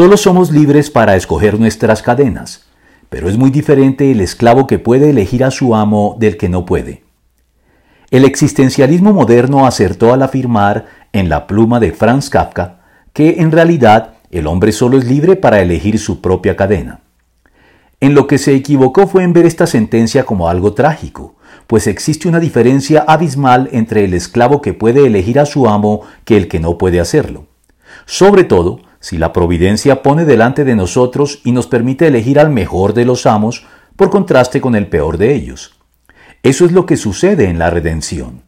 Solo somos libres para escoger nuestras cadenas, pero es muy diferente el esclavo que puede elegir a su amo del que no puede. El existencialismo moderno acertó al afirmar en la pluma de Franz Kafka que en realidad el hombre solo es libre para elegir su propia cadena. En lo que se equivocó fue en ver esta sentencia como algo trágico, pues existe una diferencia abismal entre el esclavo que puede elegir a su amo que el que no puede hacerlo. Sobre todo, si la providencia pone delante de nosotros y nos permite elegir al mejor de los amos por contraste con el peor de ellos. Eso es lo que sucede en la redención.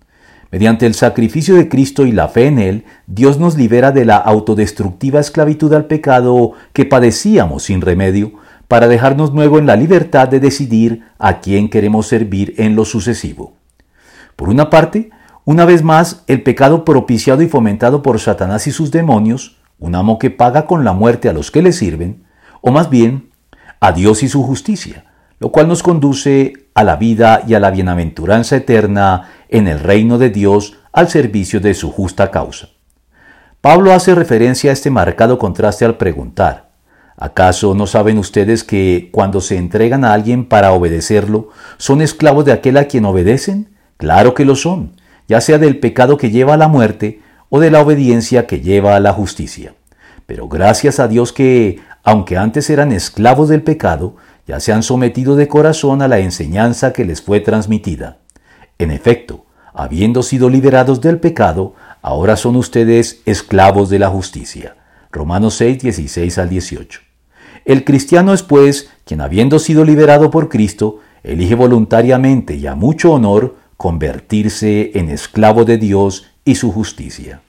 Mediante el sacrificio de Cristo y la fe en Él, Dios nos libera de la autodestructiva esclavitud al pecado que padecíamos sin remedio, para dejarnos luego en la libertad de decidir a quién queremos servir en lo sucesivo. Por una parte, una vez más, el pecado propiciado y fomentado por Satanás y sus demonios, un amo que paga con la muerte a los que le sirven, o más bien, a Dios y su justicia, lo cual nos conduce a la vida y a la bienaventuranza eterna en el reino de Dios al servicio de su justa causa. Pablo hace referencia a este marcado contraste al preguntar, ¿acaso no saben ustedes que cuando se entregan a alguien para obedecerlo, son esclavos de aquel a quien obedecen? Claro que lo son, ya sea del pecado que lleva a la muerte o de la obediencia que lleva a la justicia. Pero gracias a Dios que, aunque antes eran esclavos del pecado, ya se han sometido de corazón a la enseñanza que les fue transmitida. En efecto, habiendo sido liberados del pecado, ahora son ustedes esclavos de la justicia. Romanos 6, 16 al 18. El cristiano es pues quien habiendo sido liberado por Cristo, elige voluntariamente y a mucho honor convertirse en esclavo de Dios y su justicia.